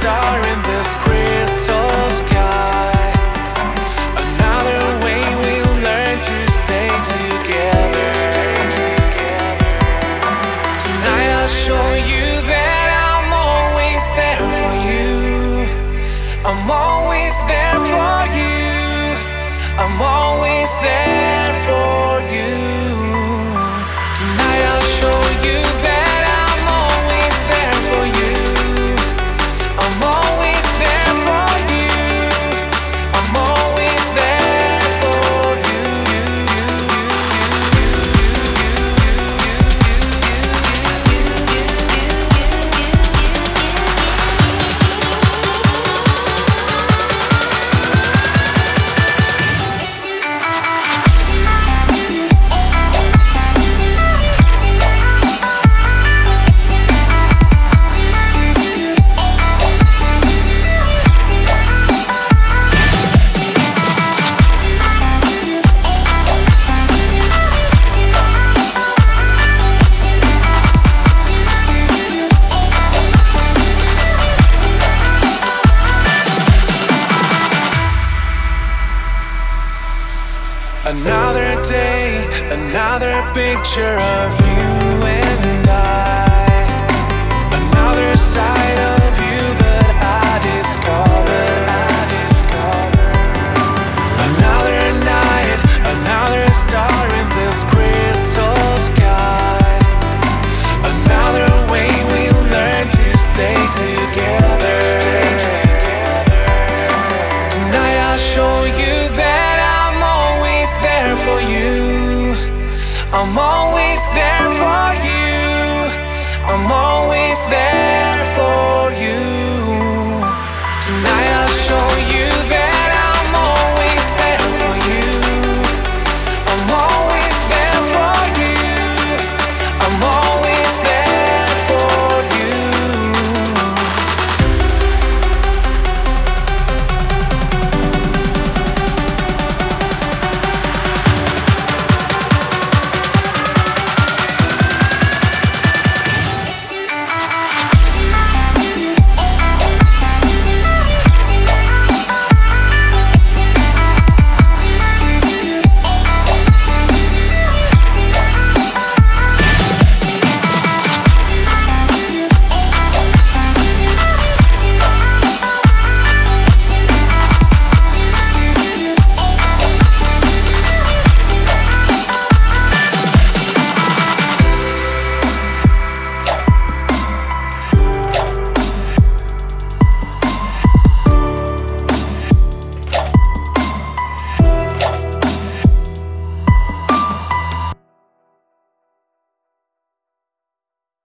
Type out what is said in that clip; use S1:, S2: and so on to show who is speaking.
S1: star in this crystal sky. Another way we learn to stay together. Tonight I'll show you that I'm always there for you. I'm Another day, another picture of you. I'm always there for you. I'm always there for you. Tonight I'll show you.